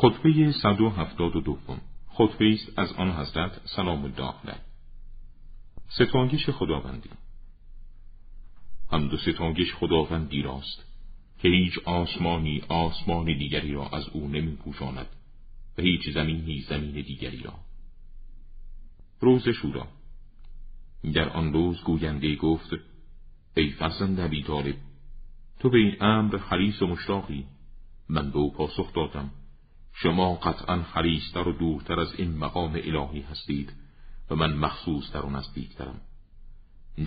خطبه 172 خطبه است از آن حضرت سلام الله علیه ستانگش خداوندی. حمد و ستانگش خداوندی راست که هیچ آسمانی آسمان دیگری را از او نمی پوشاند و هیچ زمینی زمین دیگری را. روز شورا. در آن روز گوینده گفت ای فرزند ابی طالب تو به این امر حریص و مشتاقی من به او پاسخ دادم. شما قطعا خریستر و دورتر از این مقام الهی هستید و من مخصوص در و نزدیکترم.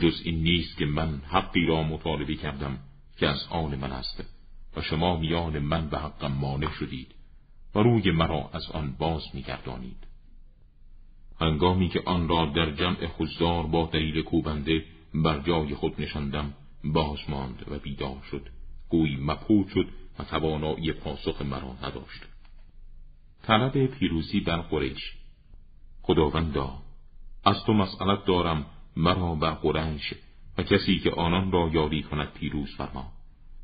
جز این نیست که من حقی را مطالبه کردم که از آن من است و شما میان من به حقم مانع شدید و روی مرا از آن باز میگردانید. هنگامی که آن را در جمع خزدار با دلیل کوبنده بر جای خود نشاندم باز ماند و بیدار شد. گویی مپود شد و توانایی پاسخ مرا نداشت. طلب پیروزی بر قریش. خداوندا از تو مسئلت دارم مرا بر قریش و کسی که آنان را یاری کند پیروز فرما.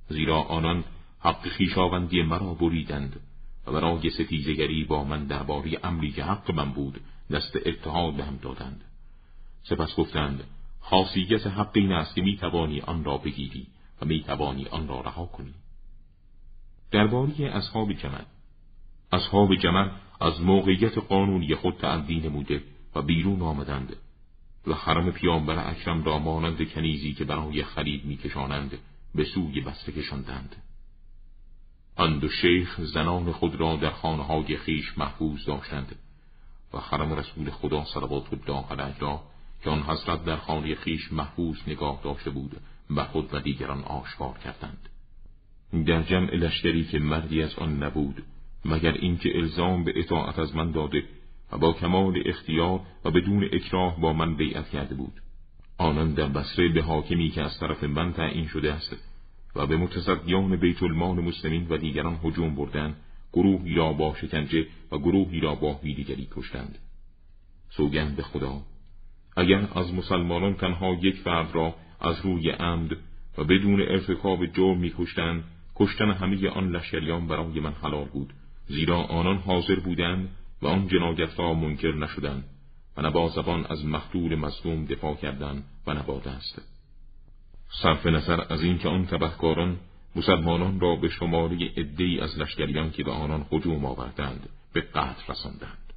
زیرا آنان حق خیشاوندی مرا بریدند و برای ستیزگری با من درباره امری که حق من بود دست اتحاد بهم دادند. سپس گفتند خاصیت حق این است که می‌توانی آن را بگیری و می‌توانی آن را رها کنی. درباره اصحاب جمل اصحاب جمل از موقعیت قانونی خود تعدی نموده و بیرون آمدند و حرم پیامبر اکرم را مانند کنیزی که برای خرید میکشانند به سوی بسته کشاندند. آن دو شیخ زنان خود را در خانه های خیش محفوظ داشتند و حرم رسول خدا صلوات الله علیه را که آن حضرت در خانه خیش محفوظ نگاه داشته بود و خود و دیگران آشکار کردند. در جمع لشکری که مردی از آن نبود مگر اینکه الزام به اطاعت از من داده و با کمال اختیار و بدون اکراه با من بیعت کرده بود. آنان در بسره به حاکمی که از طرف من تعیین شده است و به متصدیان بیت المال مسلمین و دیگران هجوم بردند گروهی را با شکنجه و گروهی را با دیگری کشتند. سوگند به خدا اگر از مسلمانان تنها یک فرد را از روی عمد و بدون ارتکاب جرم میکشتند کشتن همه آن لشکریان برای من حلال بود. زیرا آنان حاضر بودند و آن جنایت را منکر نشدند و نه زبان از مقتول مظلوم دفاع کردند و نه دست. صرف نظر از اینکه آن تبهکاران مسلمانان را به شماره عدهای از لشکریان که به آنان هجوم آوردند به قتل رساندند.